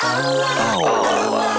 oh.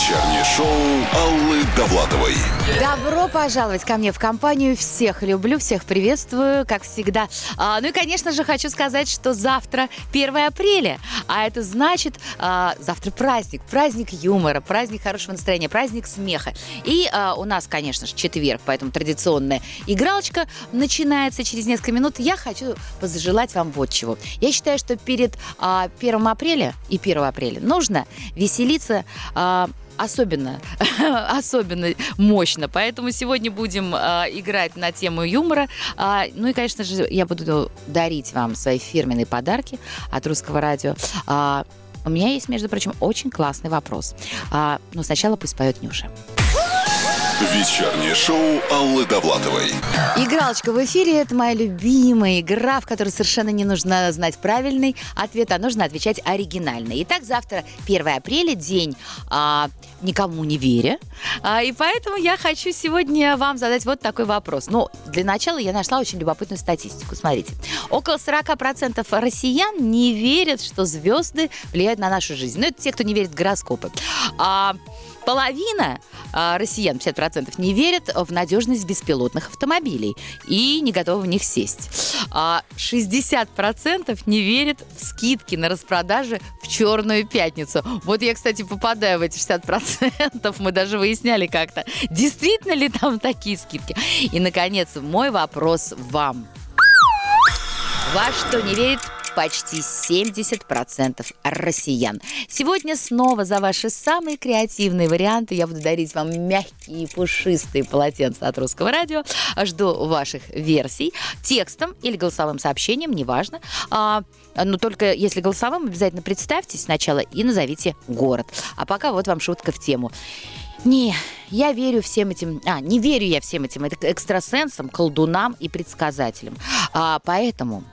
Вечернее шоу Аллы Довлатовой. Добро пожаловать ко мне в компанию. Всех люблю, всех приветствую, как всегда. А, ну и, конечно же, хочу сказать, что завтра 1 апреля. А это значит, а, завтра праздник. Праздник юмора, праздник хорошего настроения, праздник смеха. И а, у нас, конечно же, четверг, поэтому традиционная игралочка начинается через несколько минут. Я хочу пожелать вам вот чего. Я считаю, что перед а, 1 апреля и 1 апреля нужно веселиться а, особенно, особенно мощно. Поэтому сегодня будем э, играть на тему юмора. А, ну и, конечно же, я буду дарить вам свои фирменные подарки от Русского радио. А, у меня есть, между прочим, очень классный вопрос. А, но сначала пусть поет Нюша. Вечернее шоу Аллы Довлатовой. Игралочка в эфире – это моя любимая игра, в которой совершенно не нужно знать правильный ответ, а нужно отвечать оригинально. Итак, завтра 1 апреля, день а, никому не веря. А, и поэтому я хочу сегодня вам задать вот такой вопрос. Ну, для начала я нашла очень любопытную статистику. Смотрите. Около 40% россиян не верят, что звезды влияют на нашу жизнь. Ну, это те, кто не верит в гороскопы. А, Половина а, россиян, 50%, не верят в надежность беспилотных автомобилей и не готовы в них сесть. А 60% не верят в скидки на распродаже в Черную пятницу. Вот я, кстати, попадаю в эти 60%. Мы даже выясняли как-то, действительно ли там такие скидки. И, наконец, мой вопрос вам. Во что не верит почти 70% россиян. Сегодня снова за ваши самые креативные варианты я буду дарить вам мягкие пушистые полотенца от Русского радио. Жду ваших версий текстом или голосовым сообщением, неважно. А, но только если голосовым, обязательно представьтесь сначала и назовите город. А пока вот вам шутка в тему. Не, я верю всем этим... А, не верю я всем этим экстрасенсам, колдунам и предсказателям. А, поэтому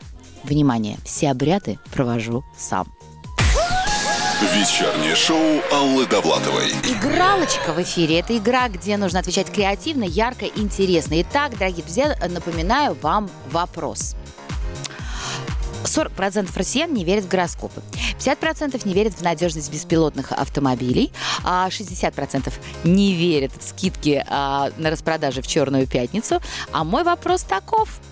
Внимание, все обряды провожу сам. Вечернее шоу Аллы Довлатовой. Игралочка в эфире – это игра, где нужно отвечать креативно, ярко, интересно. Итак, дорогие друзья, напоминаю вам вопрос. 40% россиян не верят в гороскопы, 50% не верят в надежность беспилотных автомобилей, а 60% не верят в скидки а, на распродаже в Черную пятницу. А мой вопрос таков –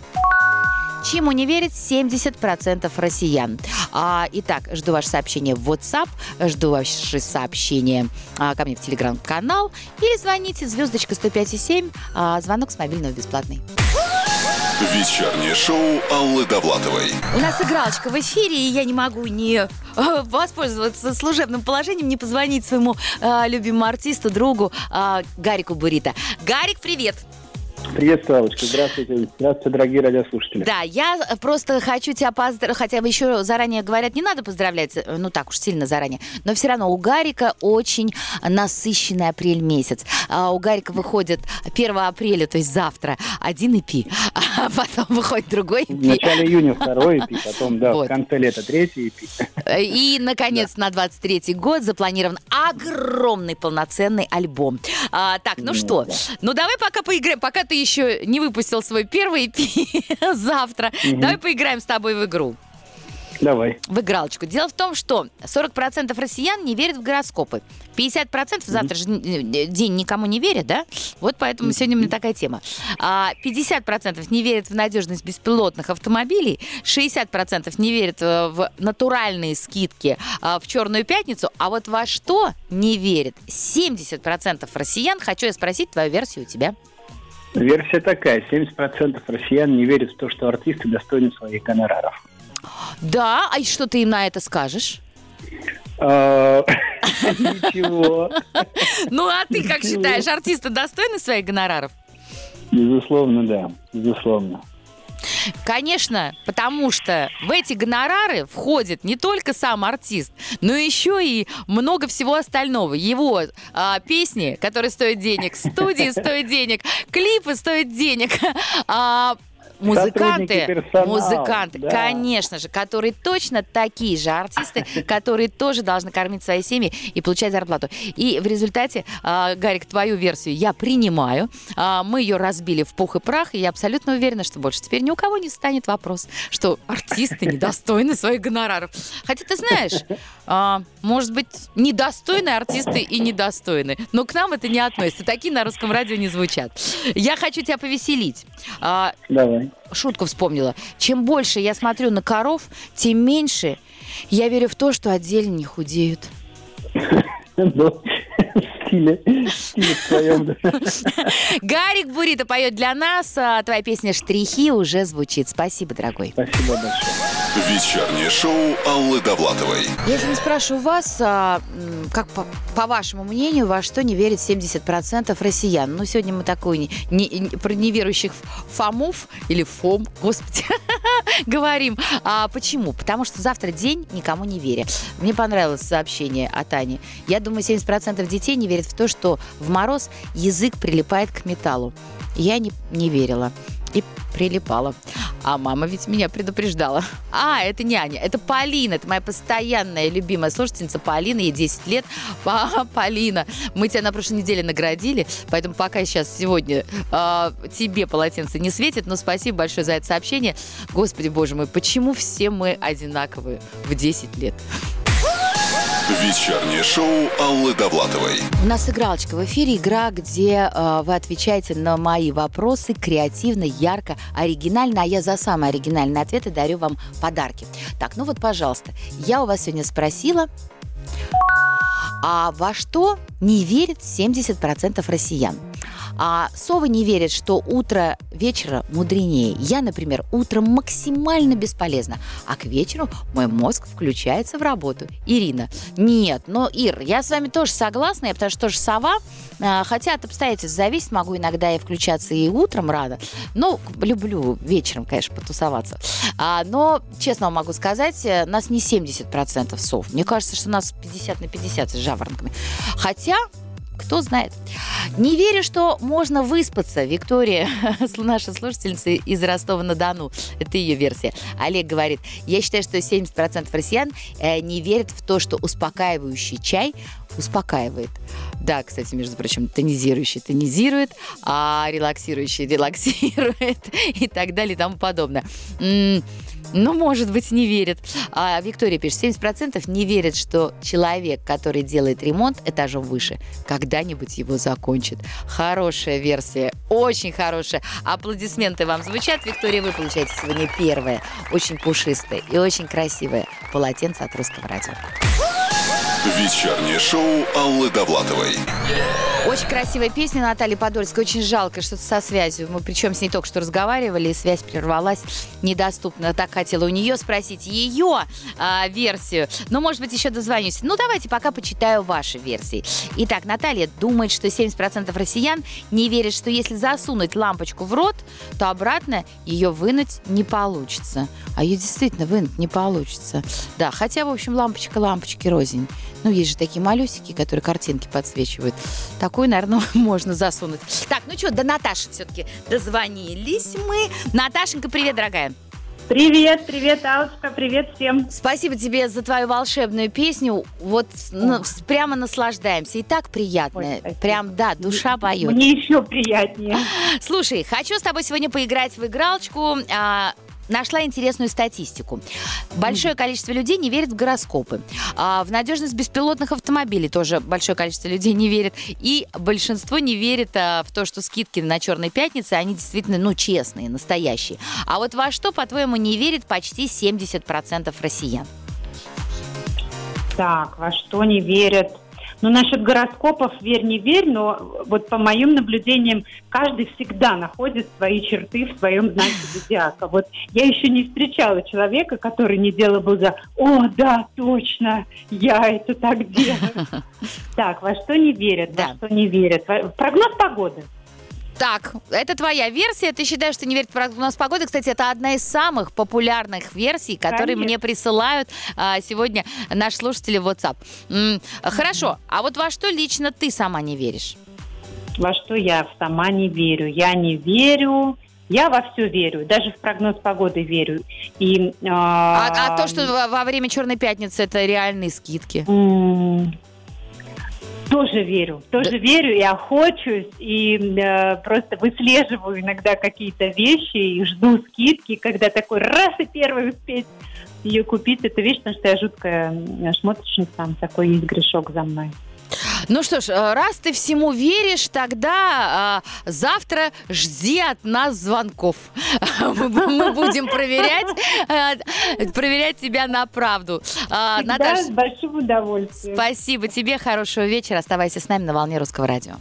чему не верит 70% россиян. А, итак, жду ваше сообщение в WhatsApp, жду ваши сообщения а, ко мне в Телеграм-канал или звоните звездочка 105,7, а, звонок с мобильного бесплатный. Вечернее шоу Аллы Довлатовой. У нас игралочка в эфире, и я не могу не э, воспользоваться служебным положением, не позвонить своему э, любимому артисту, другу э, Гарику Бурита. Гарик, привет! Приветствую, Аллочка. Здравствуйте. Здравствуйте, дорогие радиослушатели. Да, я просто хочу тебя поздравить, хотя бы еще заранее говорят, не надо поздравлять, э, ну так уж сильно заранее, но все равно у Гарика очень насыщенный апрель месяц. А у Гарика выходит 1 апреля, то есть завтра, один EP, а потом выходит другой EP. В начале июня второй EP, потом, да, вот. в конце лета третий EP. Э, и, наконец, да. на 23 год запланирован огромный полноценный альбом. А, так, ну, ну что, да. ну давай пока поиграем, пока ты еще не выпустил свой первый завтра. Угу. Давай поиграем с тобой в игру. Давай. В игралочку. Дело в том, что 40% россиян не верят в гороскопы. 50% завтра же день никому не верят, да? Вот поэтому сегодня у меня такая тема. 50% а, не верят в надежность беспилотных автомобилей, 60% не верят э, в натуральные скидки а, в Черную пятницу, а вот во что не верят 70% россиян. Хочу я спросить твою версию у тебя. Версия такая. 70% россиян не верят в то, что артисты достойны своих гонораров. Да, а что ты им на это скажешь? А, ничего. Ну, а ты как считаешь, артисты достойны своих гонораров? Безусловно, да. Безусловно. Конечно, потому что в эти гонорары входит не только сам артист, но еще и много всего остального. Его а, песни, которые стоят денег, студии стоят денег, клипы стоят денег, а, музыканты, музыканты, да. конечно же, которые точно такие же артисты, которые тоже должны кормить свои семьи и получать зарплату. И в результате, а, Гарик, твою версию я принимаю. А, Мы ее разбили в пух и прах, и я абсолютно уверена, что больше теперь ни у кого не станет вопрос, что артисты недостойны своих гонораров. Хотя ты знаешь, а, может быть, недостойны артисты и недостойны, но к нам это не относится. Такие на русском радио не звучат. Я хочу тебя повеселить. А, Давай. шутку вспомнила. Чем больше я смотрю на коров, тем меньше я верю в то, что отдельно не худеют. Ну, стиле, стиле своем. Гарик Бурита поет для нас. а Твоя песня «Штрихи» уже звучит. Спасибо, дорогой. Спасибо большое. Вечернее шоу Аллы Довлатовой. Я сегодня спрашиваю вас, а, как по, по вашему мнению, во что не верит 70% россиян? Ну, сегодня мы такой не, не- не- про неверующих фомов или фом, господи, говорим. А почему? Потому что завтра день никому не веря. Мне понравилось сообщение от Ани. Я думаю, 70% детей не верят в то, что в мороз язык прилипает к металлу. Я не, не верила. И прилипала. А мама ведь меня предупреждала. А, это не Аня, это Полина. Это моя постоянная любимая слушательница Полина. Ей 10 лет. Па- Полина, мы тебя на прошлой неделе наградили, поэтому пока сейчас сегодня а, тебе полотенце не светит, но спасибо большое за это сообщение. Господи, боже мой, почему все мы одинаковые в 10 лет? Вечернее шоу Аллы Довлатовой. У нас игралочка в эфире, игра, где э, вы отвечаете на мои вопросы креативно, ярко, оригинально, а я за самые оригинальные ответы дарю вам подарки. Так, ну вот, пожалуйста, я у вас сегодня спросила, а во что не верит 70% россиян? А совы не верят, что утро вечера мудренее. Я, например, утром максимально бесполезна, а к вечеру мой мозг включается в работу. Ирина. Нет, но, Ир, я с вами тоже согласна, я потому что тоже сова, а, хотя от обстоятельств зависит, могу иногда и включаться и утром рано. Ну, люблю вечером, конечно, потусоваться. А, но, честно вам могу сказать, э, нас не 70% сов. Мне кажется, что нас 50 на 50 с жаворонками. Хотя, кто знает. Не верю, что можно выспаться. Виктория, наша слушательница из Ростова-на-Дону. Это ее версия. Олег говорит, я считаю, что 70% россиян э, не верят в то, что успокаивающий чай успокаивает. Да, кстати, между прочим, тонизирующий тонизирует, а релаксирующий релаксирует и так далее и тому подобное. Ну, может быть, не верит. А Виктория пишет, 70% не верят, что человек, который делает ремонт этажом выше, когда-нибудь его закончит. Хорошая версия, очень хорошая. Аплодисменты вам звучат. Виктория, вы получаете сегодня первое, очень пушистое и очень красивое полотенце от русского радио. Вечернее шоу Аллы Довлатовой. Очень красивая песня Натальи Подольской. Очень жалко, что-то со связью. Мы причем с ней только что разговаривали, и связь прервалась. Недоступна. Так хотела у нее спросить ее а, версию. Но, может быть, еще дозвонюсь. Ну, давайте пока почитаю ваши версии. Итак, Наталья думает, что 70% россиян не верят, что если засунуть лампочку в рот, то обратно ее вынуть не получится. А ее действительно вынуть не получится. Да, хотя, в общем, лампочка лампочки рознь. Ну, есть же такие малюсики, которые картинки подсвечивают. Такой, наверное, можно засунуть. Так, ну что, до Наташи все-таки дозвонились мы. Наташенька, привет, дорогая. Привет, привет, Алочка, привет всем. Спасибо тебе за твою волшебную песню. Вот ну, прямо наслаждаемся. И так приятно. Ой. Прям, да, душа поет. Мне еще приятнее. Слушай, хочу с тобой сегодня поиграть в игралочку. А, Нашла интересную статистику. Большое количество людей не верит в гороскопы. А, в надежность беспилотных автомобилей тоже большое количество людей не верит. И большинство не верит а, в то, что скидки на Черной пятнице, они действительно, ну, честные, настоящие. А вот во что, по-твоему, не верит почти 70% россиян? Так, во что не верят? Ну, насчет гороскопов верь, не верь, но вот по моим наблюдениям, каждый всегда находит свои черты в своем знаке зодиака. Вот я еще не встречала человека, который не делал бы за «О, да, точно, я это так делаю». Так, во что не верят, во что не верят? Прогноз погоды. Так, это твоя версия. Ты считаешь, что не верит в прогноз погоды. Кстати, это одна из самых популярных версий, которые Конечно. мне присылают а, сегодня наши слушатели в WhatsApp. М, хорошо. А вот во что лично ты сама не веришь? Во что я сама не верю? Я не верю Я во все верю, даже в прогноз погоды верю. И, а, а, а то, что во, во время Черной пятницы это реальные скидки? Тоже верю, тоже да. верю и охочусь, и э, просто выслеживаю иногда какие-то вещи и жду скидки, когда такой раз и первый успеть ее купить. Это вещь, потому что я жуткая шмоточница, такой есть грешок за мной. Ну что ж, э, раз ты всему веришь, тогда а, завтра жди от нас звонков. Мы будем проверять, э, проверять тебя на правду. А, Наташа, с большим удовольствием. Спасибо тебе, хорошего вечера. Оставайся с нами на волне Русского радио.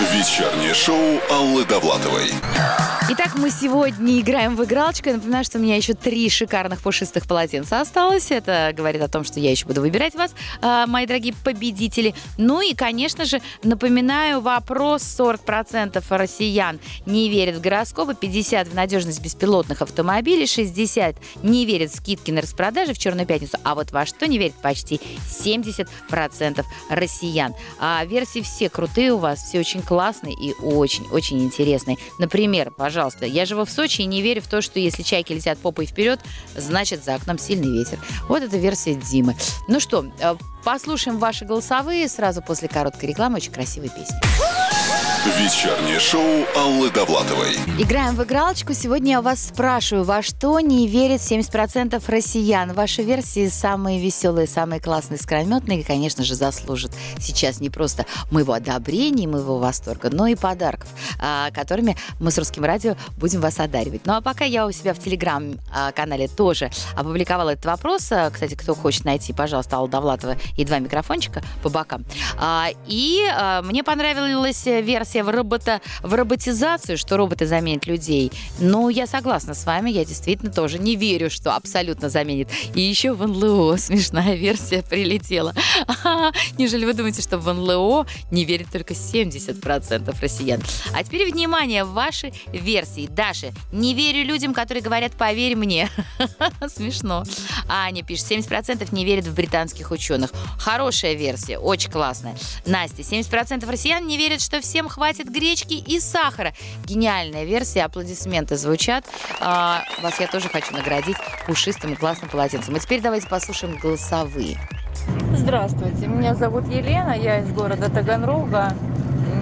Вечернее шоу Аллы Довлатовой. Итак, мы сегодня играем в игралочку. Я напоминаю, что у меня еще три шикарных пушистых полотенца осталось. Это говорит о том, что я еще буду выбирать вас, а, мои дорогие победители. Ну и, конечно же, напоминаю вопрос 40% россиян не верят в гороскопы, 50 в надежность беспилотных автомобилей, 60 не верят в скидки на распродажи в Черную пятницу. А вот во что не верят почти 70% россиян. А версии все крутые у вас, все очень классные и очень-очень интересные. Например, пожалуйста. Я живу в Сочи и не верю в то, что если чайки летят попой вперед, значит за окном сильный ветер. Вот это версия Димы. Ну что, э, послушаем ваши голосовые сразу после короткой рекламы очень красивой песни. Вечернее шоу Аллы Довлатовой. Играем в игралочку. Сегодня я вас спрашиваю, во что не верит 70% россиян? Ваши версии самые веселые, самые классные, скрометные, и, конечно же, заслужат сейчас не просто моего одобрения, моего восторга, но и подарков, а, которыми мы с Русским радио будем вас одаривать. Ну а пока я у себя в телеграм-канале тоже опубликовала этот вопрос. А, кстати, кто хочет найти, пожалуйста, Алла Довлатова и два микрофончика по бокам. А, и мне понравилась версия в, робота, в роботизацию, что роботы заменят людей. Ну, я согласна с вами, я действительно тоже не верю, что абсолютно заменит. И еще в НЛО смешная версия прилетела. Неужели вы думаете, что в НЛО не верит только 70% россиян? А теперь, внимание, ваши версии. Даша, не верю людям, которые говорят «поверь мне». Смешно. Аня пишет, 70% не верят в британских ученых. Хорошая версия, очень классная. Настя, 70% россиян не верят, что всем хватит гречки и сахара. Гениальная версия, аплодисменты звучат. А, вас я тоже хочу наградить пушистым и классным полотенцем. А теперь давайте послушаем голосовые. Здравствуйте, меня зовут Елена, я из города Таганрога.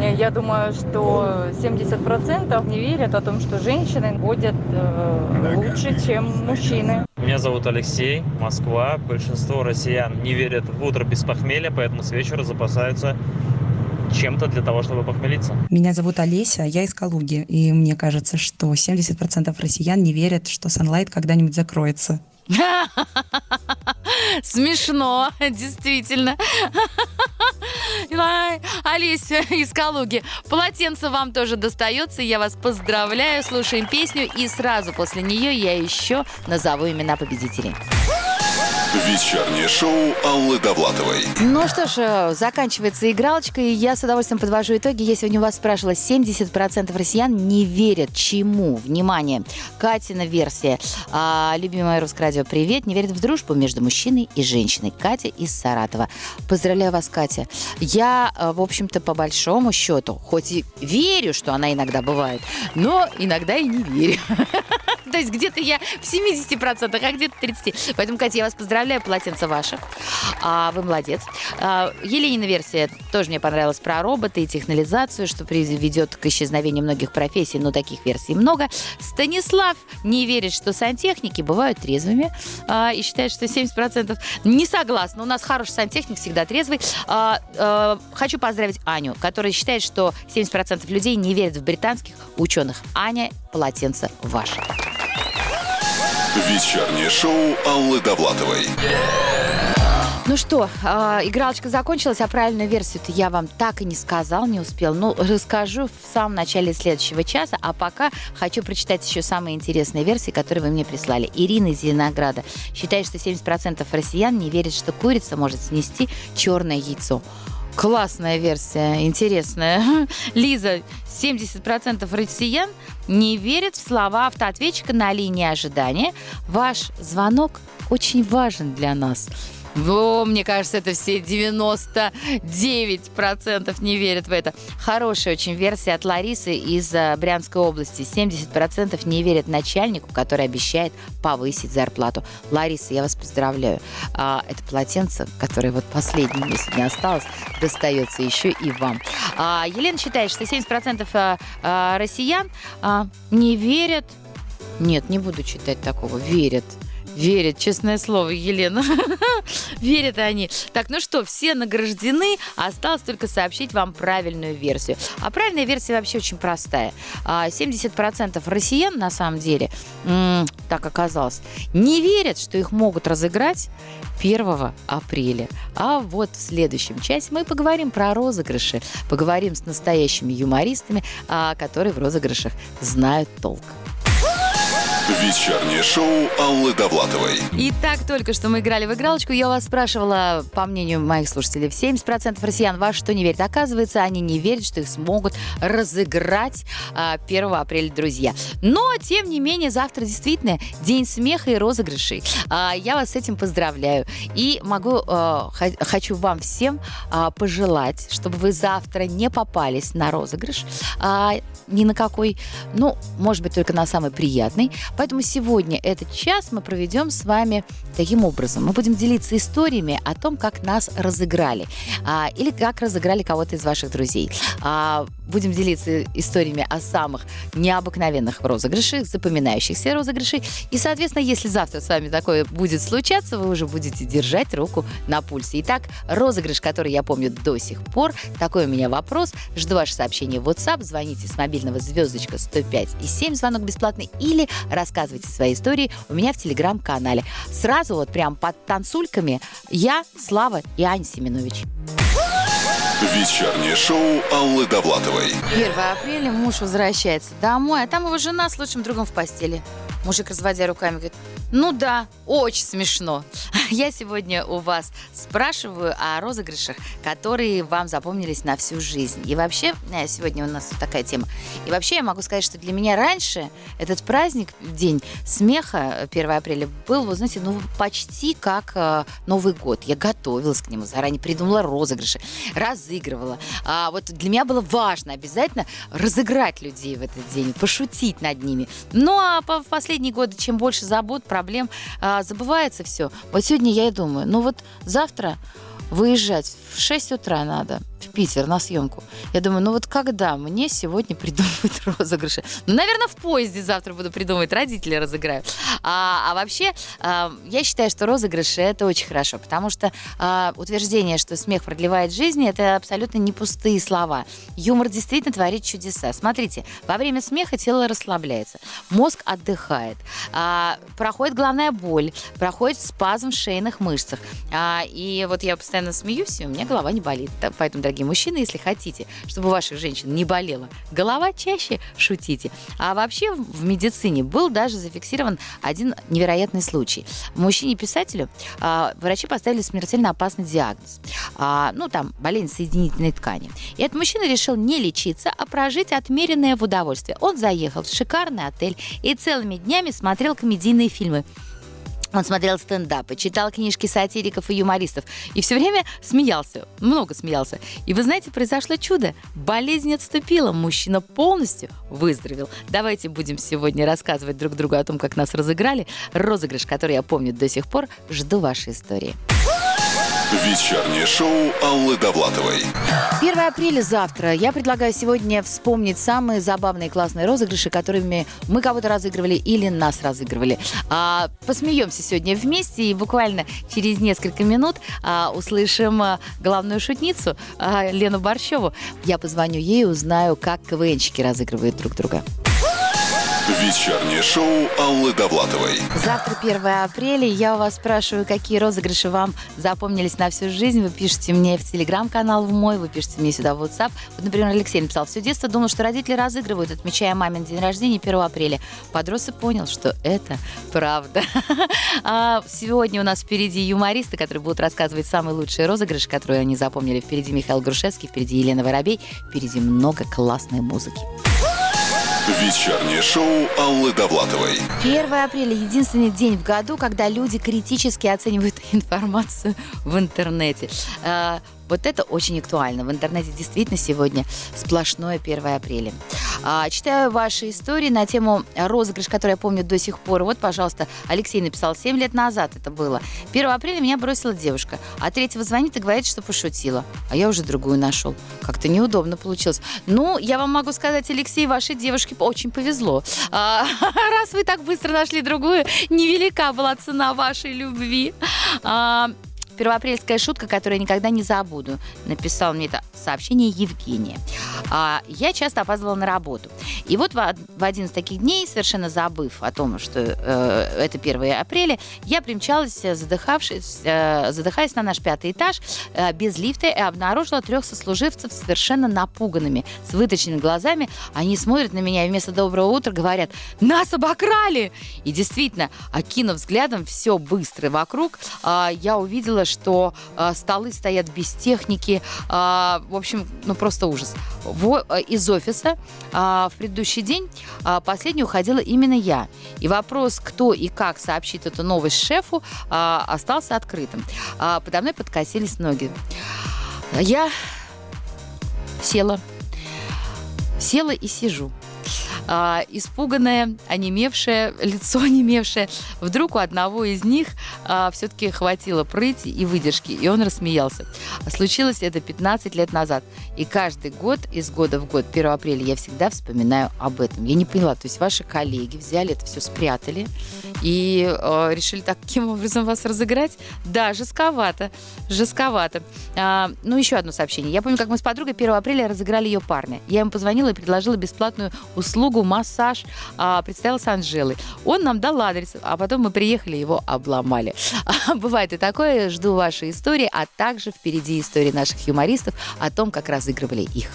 Я думаю, что 70% не верят о том, что женщины ходят э, лучше, чем мужчины. Меня зовут Алексей, Москва. Большинство россиян не верят в утро без похмелья, поэтому с вечера запасаются чем-то для того, чтобы похмелиться. Меня зовут Олеся, я из Калуги, и мне кажется, что 70% россиян не верят, что Sunlight когда-нибудь закроется. Смешно, действительно. Олеся из Калуги. Полотенце вам тоже достается. Я вас поздравляю. Слушаем песню. И сразу после нее я еще назову имена победителей. Вечернее шоу Аллы Довлатовой. Ну что ж, э, заканчивается игралочка, и я с удовольствием подвожу итоги. Я сегодня у вас спрашивала, 70% россиян не верят чему? Внимание, Катина версия. А, любимая русское радио, привет. Не верит в дружбу между мужчиной и женщиной. Катя из Саратова. Поздравляю вас, Катя. Я, э, в общем-то, по большому счету, хоть и верю, что она иногда бывает, но иногда и не верю. То есть где-то я в 70%, а где-то 30%. Поэтому, Катя, я вас поздравляю, полотенце ваше. А, вы молодец. А, Еленина версия тоже мне понравилась про роботы и технологизацию, что приведет к исчезновению многих профессий, но таких версий много. Станислав не верит, что сантехники бывают трезвыми а, и считает, что 70% не согласна. У нас хороший сантехник, всегда трезвый. А, а, хочу поздравить Аню, которая считает, что 70% людей не верят в британских ученых. Аня, полотенце ваше. Вечернее шоу Аллы Довлатовой. Ну что, э, игралочка закончилась, а правильную версию-то я вам так и не сказал, не успел. Ну, расскажу в самом начале следующего часа, а пока хочу прочитать еще самые интересные версии, которые вы мне прислали. Ирина из Зеленограда считает, что 70% россиян не верят, что курица может снести черное яйцо. Классная версия, интересная. Лиза, 70% россиян не верят в слова автоответчика на линии ожидания. Ваш звонок очень важен для нас. Во, мне кажется, это все 99% не верят в это. Хорошая очень версия от Ларисы из э, Брянской области. 70% не верят начальнику, который обещает повысить зарплату. Лариса, я вас поздравляю. А, это полотенце, которое вот последнее мне сегодня осталось, достается еще и вам. А, Елена считает, что 70% а, а, россиян а, не верят. Нет, не буду читать такого. Верят. Верят, честное слово, Елена. Верят они. Так, ну что, все награждены. Осталось только сообщить вам правильную версию. А правильная версия вообще очень простая. А, 70% россиян, на самом деле, так оказалось, не верят, что их могут разыграть 1 апреля. А вот в следующем часе мы поговорим про розыгрыши. Поговорим с настоящими юмористами, а, которые в розыгрышах знают толк. Вечернее шоу Аллы Довлатовой. Итак, только что мы играли в игралочку. Я вас спрашивала, по мнению моих слушателей, 70% россиян во что не верят. Оказывается, они не верят, что их смогут разыграть а, 1 апреля, друзья. Но, тем не менее, завтра действительно день смеха и розыгрышей. А, я вас с этим поздравляю. И могу, а, хочу вам всем а, пожелать, чтобы вы завтра не попались на розыгрыш а, ни на какой, ну, может быть, только на самый приятный. Поэтому сегодня этот час мы проведем с вами таким образом. Мы будем делиться историями о том, как нас разыграли. а, или как разыграли кого-то из ваших друзей. А, будем делиться историями о самых необыкновенных розыгрышах, запоминающихся розыгрышей. И, соответственно, если завтра с вами такое будет случаться, вы уже будете держать руку на пульсе. Итак, розыгрыш, который я помню до сих пор. Такой у меня вопрос. Жду ваше сообщение в WhatsApp. Звоните с мобильного звездочка 105 и 7, звонок бесплатный. Или рассказывайте свои истории у меня в телеграм-канале. Сразу вот прям под танцульками я, Слава и Ань Семенович. Вечернее шоу Аллы Довлатовой. 1 апреля муж возвращается домой, а там его жена с лучшим другом в постели. Мужик, разводя руками, говорит, ну да, очень смешно. Я сегодня у вас спрашиваю о розыгрышах, которые вам запомнились на всю жизнь. И вообще, э, сегодня у нас такая тема. И вообще я могу сказать, что для меня раньше этот праздник, день смеха, 1 апреля, был, вы знаете, ну почти как э, Новый год. Я готовилась к нему заранее, придумала розыгрыши, разыгрывала. А вот для меня было важно обязательно разыграть людей в этот день, пошутить над ними. Ну а в последние годы, чем больше забот, проблем, а, забывается все. Вот сегодня я и думаю, ну вот завтра выезжать в 6 утра надо в Питер на съемку. Я думаю, ну вот когда мне сегодня придумают розыгрыши? Ну, наверное, в поезде завтра буду придумывать, родители разыграю. А, а вообще, а, я считаю, что розыгрыши это очень хорошо, потому что а, утверждение, что смех продлевает жизни, это абсолютно не пустые слова. Юмор действительно творит чудеса. Смотрите, во время смеха тело расслабляется, мозг отдыхает, а, проходит головная боль, проходит спазм в шейных мышцах. А, и вот я постоянно смеюсь, и у меня голова не болит. Поэтому, дорогие мужчины, если хотите, чтобы ваших женщин не болела голова, чаще шутите. А вообще в медицине был даже зафиксирован один невероятный случай. Мужчине-писателю а, врачи поставили смертельно опасный диагноз. А, ну, там, болезнь соединительной ткани. И этот мужчина решил не лечиться, а прожить отмеренное в удовольствие. Он заехал в шикарный отель и целыми днями смотрел комедийные фильмы. Он смотрел стендапы, читал книжки сатириков и юмористов и все время смеялся, много смеялся. И вы знаете, произошло чудо. Болезнь отступила, мужчина полностью выздоровел. Давайте будем сегодня рассказывать друг другу о том, как нас разыграли. Розыгрыш, который я помню до сих пор. Жду вашей истории. Вечернее шоу Аллы Довлатовой. 1 апреля завтра. Я предлагаю сегодня вспомнить самые забавные классные розыгрыши, которыми мы кого-то разыгрывали или нас разыгрывали. А, посмеемся сегодня вместе и буквально через несколько минут а, услышим а, главную шутницу а, Лену Борщеву. Я позвоню ей и узнаю, как КВНщики разыгрывают друг друга. Вечернее шоу Аллы Довлатовой. Завтра 1 апреля. Я у вас спрашиваю, какие розыгрыши вам запомнились на всю жизнь. Вы пишете мне в телеграм-канал в мой, вы пишете мне сюда в WhatsApp. Вот, например, Алексей написал, все детство думал, что родители разыгрывают, отмечая мамин день рождения 1 апреля. Подрос и понял, что это правда. А сегодня у нас впереди юмористы, которые будут рассказывать самые лучшие розыгрыши, которые они запомнили. Впереди Михаил Грушевский, впереди Елена Воробей, впереди много классной музыки. Вечернее шоу Аллы Довлатовой. 1 апреля – единственный день в году, когда люди критически оценивают информацию в интернете. Вот это очень актуально. В интернете действительно сегодня сплошное 1 апреля. А, Читаю ваши истории на тему розыгрыш, который я помню до сих пор. Вот, пожалуйста, Алексей написал, 7 лет назад это было. 1 апреля меня бросила девушка, а 3 звонит и говорит, что пошутила. А я уже другую нашел. Как-то неудобно получилось. Ну, я вам могу сказать, Алексей, вашей девушке очень повезло. А, Раз вы так быстро нашли другую, невелика была цена вашей любви. А, Первоапрельская шутка, которую я никогда не забуду. Написал мне это сообщение Евгения. А, я часто опаздывала на работу. И вот в, один из таких дней, совершенно забыв о том, что э, это 1 апреля, я примчалась, э, задыхавшись, э, задыхаясь на наш пятый этаж э, без лифта и обнаружила трех сослуживцев совершенно напуганными, с выточенными глазами. Они смотрят на меня и вместо доброго утра говорят, нас обокрали! И действительно, окинув взглядом все быстро вокруг, э, я увидела, что э, столы стоят без техники. Э, в общем, ну просто ужас. Во, э, из офиса э, в предыдущий день э, последней уходила именно я. И вопрос, кто и как сообщит эту новость шефу, э, остался открытым. Э, подо мной подкосились ноги. Я села. Села и сижу. А, испуганное, онемевшее, лицо онемевшее. Вдруг у одного из них а, все-таки хватило прыти и выдержки, и он рассмеялся. Случилось это 15 лет назад. И каждый год, из года в год, 1 апреля, я всегда вспоминаю об этом. Я не поняла, то есть ваши коллеги взяли это все, спрятали и э, решили таким образом вас разыграть? Да, жестковато, жестковато. А, ну, еще одно сообщение. Я помню, как мы с подругой 1 апреля разыграли ее парня. Я ему позвонила и предложила бесплатную услугу массаж. А, представилась Анжелой. Он нам дал адрес, а потом мы приехали, его обломали. Бывает и такое. Жду ваши истории, а также впереди истории наших юмористов о том, как разыгрывали их.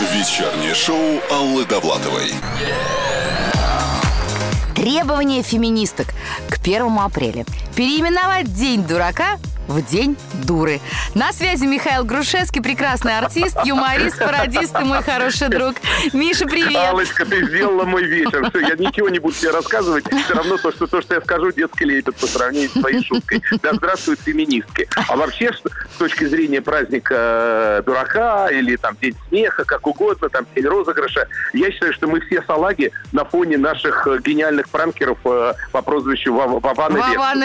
Вечернее шоу Аллы Довлатовой. Требования феминисток к 1 апреля. Переименовать День дурака в День дуры. На связи Михаил Грушевский, прекрасный артист, юморист, пародист и мой хороший друг. Миша, привет. Аллочка, ты сделала мой вечер. Все, я ничего не буду тебе рассказывать. Все равно то, что, то, что я скажу, детский лепет по сравнению с твоей шуткой. Да здравствуют феминистки. А вообще, с точки зрения праздника э, дурака или там День смеха, как угодно, там День розыгрыша, я считаю, что мы все салаги на фоне наших э, гениальных пранкеров э, по прозвищу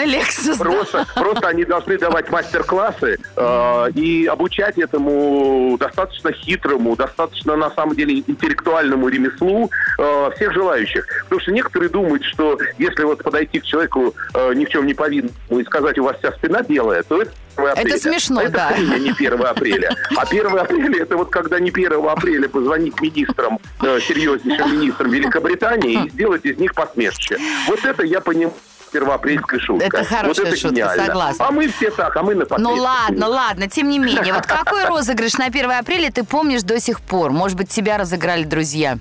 Лексус. да. Просто, просто они должны давать мастер-классы э, и обучать этому достаточно хитрому, достаточно, на самом деле, интеллектуальному ремеслу э, всех желающих. Потому что некоторые думают, что если вот подойти к человеку э, ни в чем не повинному и сказать, у вас вся спина белая, то это 1 Это апреля. смешно, это да. а не 1 апреля. А 1 апреля это вот когда не 1 апреля позвонить министрам, э, серьезнейшим министрам Великобритании и сделать из них посмешище. Вот это я понимаю первоапрельская шутка. Это хорошая вот это шутка, гениально. согласна. А мы все так, а мы на Ну ладно, ладно, тем не менее. Вот какой розыгрыш на 1 апреля ты помнишь до сих пор? Может быть, тебя разыграли друзья?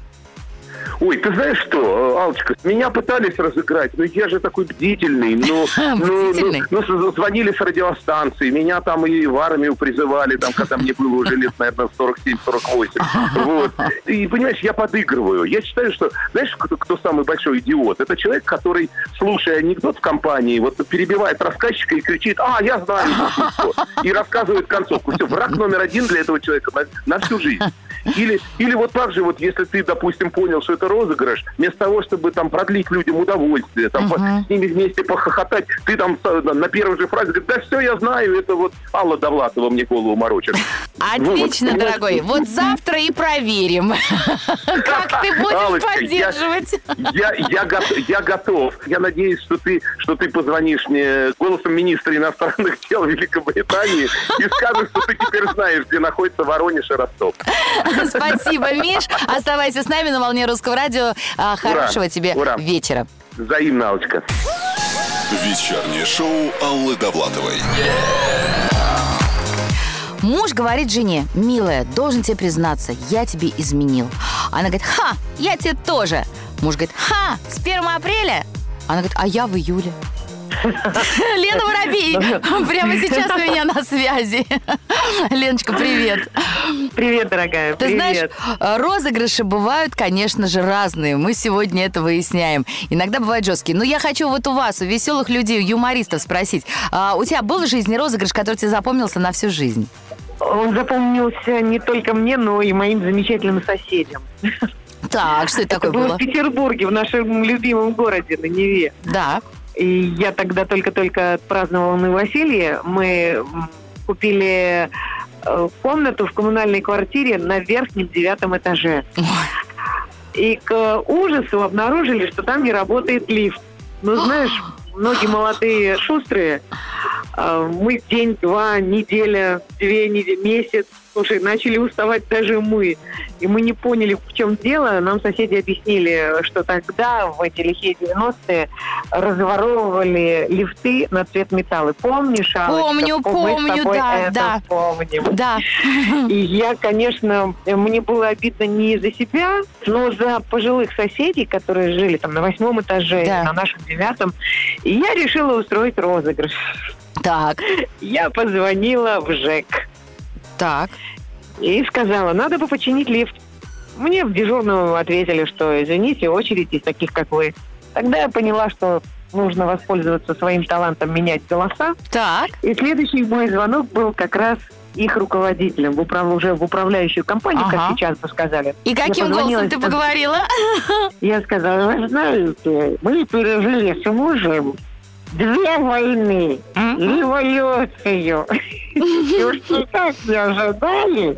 Ой, ты знаешь что, Алочка, меня пытались разыграть, но я же такой бдительный. Ну, ну, ну, ну, звонили с радиостанции, меня там и в армию призывали, там, когда мне было уже лет, наверное, 47-48. Вот. И, понимаешь, я подыгрываю. Я считаю, что, знаешь, кто, кто самый большой идиот? Это человек, который, слушая анекдот в компании, вот перебивает рассказчика и кричит, а, я знаю, вот и всё». и рассказывает концовку. Все, враг номер один для этого человека на, на всю жизнь. Или, или вот так же, вот если ты, допустим, понял, что это розыгрыш, вместо того, чтобы там продлить людям удовольствие, там по- с ними вместе похохотать, ты там на первой же фразе говоришь, да все, я знаю, это вот Алла Довлатова мне голову морочит. Ну, вот, Отлично, понимаешь, дорогой. Вот завтра и проверим, как ты будешь поддерживать. Я, я, я готов. Я надеюсь, что ты, что ты позвонишь мне голосом министра иностранных дел Великобритании и скажешь, что ты теперь знаешь, где находится Воронеж и Ростов. Спасибо, Миш. Оставайся с нами на волне русского радио. А, Хорошего тебе вечера. Взаимно, Аллочка. Вечернее шоу Аллы Довлатовой. Муж говорит жене, милая, должен тебе признаться, я тебе изменил. Она говорит, ха, я тебе тоже. Муж говорит, ха, с 1 апреля? Она говорит, а я в июле. Лена Воробей прямо сейчас у меня на связи. Леночка, привет. Привет, дорогая. Ты привет. знаешь, э, розыгрыши бывают, конечно же, разные. Мы сегодня это выясняем. Иногда бывают жесткие. Но я хочу вот у вас, у веселых людей, у юмористов спросить. а у тебя был в жизни розыгрыш, который тебе запомнился на всю жизнь? Он запомнился не только мне, но и моим замечательным соседям. Так, что это такое было было? в Петербурге, в нашем любимом городе, на Неве. Да. И я тогда только-только отпраздновала новоселье. Мы м, купили э, комнату в коммунальной квартире на верхнем девятом этаже. И к ужасу обнаружили, что там не работает лифт. Ну, знаешь, многие молодые шустрые. а, Мы день, два, неделя, две недели, месяц. Слушай, начали уставать даже мы. И мы не поняли, в чем дело. Нам соседи объяснили, что тогда, в эти лихие 90-е, разворовывали лифты на цвет металла. Помнишь, Аллочка? Помню, помню, да, это да. помним. Да. И я, конечно, мне было обидно не за себя, но за пожилых соседей, которые жили там на восьмом этаже, Да. на нашем девятом. И я решила устроить розыгрыш. Так, Я позвонила в ЖЭК так. и сказала, надо бы починить лифт. Мне в дежурном ответили, что, извините, очередь из таких, как вы. Тогда я поняла, что нужно воспользоваться своим талантом менять голоса. Так. И следующий мой звонок был как раз их руководителем в управ- уже в управляющую компанию, Ага. как сейчас бы сказали. И каким голосом ты поговорила? Я сказала, вы знаете, мы пережили с мужем две войны, революцию. И уж никак не ожидали,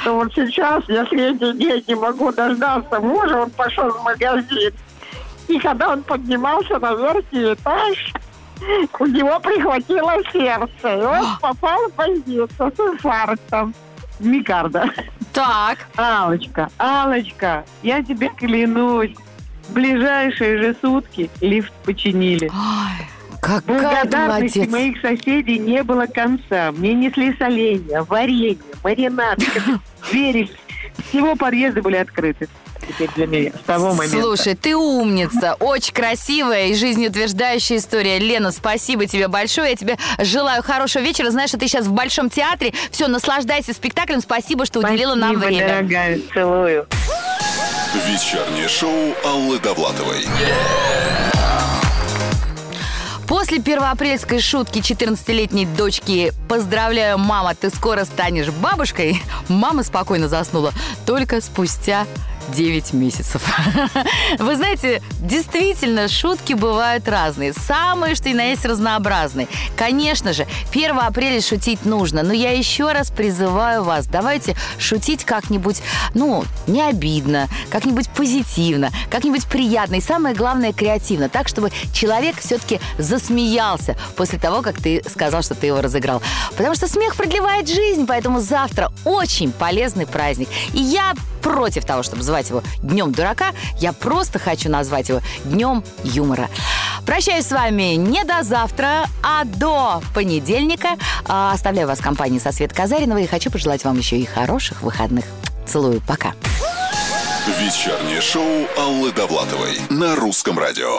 что вот сейчас, если эти дети могу дождаться мужа, он пошел в магазин. И когда он поднимался на верхний этаж, у него прихватило сердце, и он попал в больницу с инфарктом. Микарда. Так. Алочка, Алочка, я тебе клянусь, в ближайшие же сутки лифт починили. Ой, какая ты Благодарности молодец. моих соседей не было конца. Мне несли соленья, варенье, маринад, двери всего подъезда были открыты. Теперь для меня с того момента. Слушай, ты умница, очень красивая и жизнеутверждающая история. Лена, спасибо тебе большое. Я тебе желаю хорошего вечера. Знаешь, что ты сейчас в Большом театре. Все, наслаждайся спектаклем. Спасибо, что уделила нам Спасибо, время. дорогая, целую. Вечернее шоу Аллы Довлатовой. После первоапрельской шутки 14-летней дочки «Поздравляю, мама, ты скоро станешь бабушкой», мама спокойно заснула. Только спустя 9 месяцев. Вы знаете, действительно, шутки бывают разные. Самые, что и на есть, разнообразные. Конечно же, 1 апреля шутить нужно, но я еще раз призываю вас, давайте шутить как-нибудь, ну, не обидно, как-нибудь позитивно, как-нибудь приятно и самое главное, креативно, так, чтобы человек все-таки засмеялся после того, как ты сказал, что ты его разыграл. Потому что смех продлевает жизнь, поэтому завтра очень полезный праздник. И я против того, чтобы звать его Днем дурака, я просто хочу назвать его Днем юмора. Прощаюсь с вами не до завтра, а до понедельника. А, Оставляю вас в компании со Свет Казариновой и хочу пожелать вам еще и хороших выходных. Целую, пока. Вечернее шоу Аллы Довлатовой на русском радио.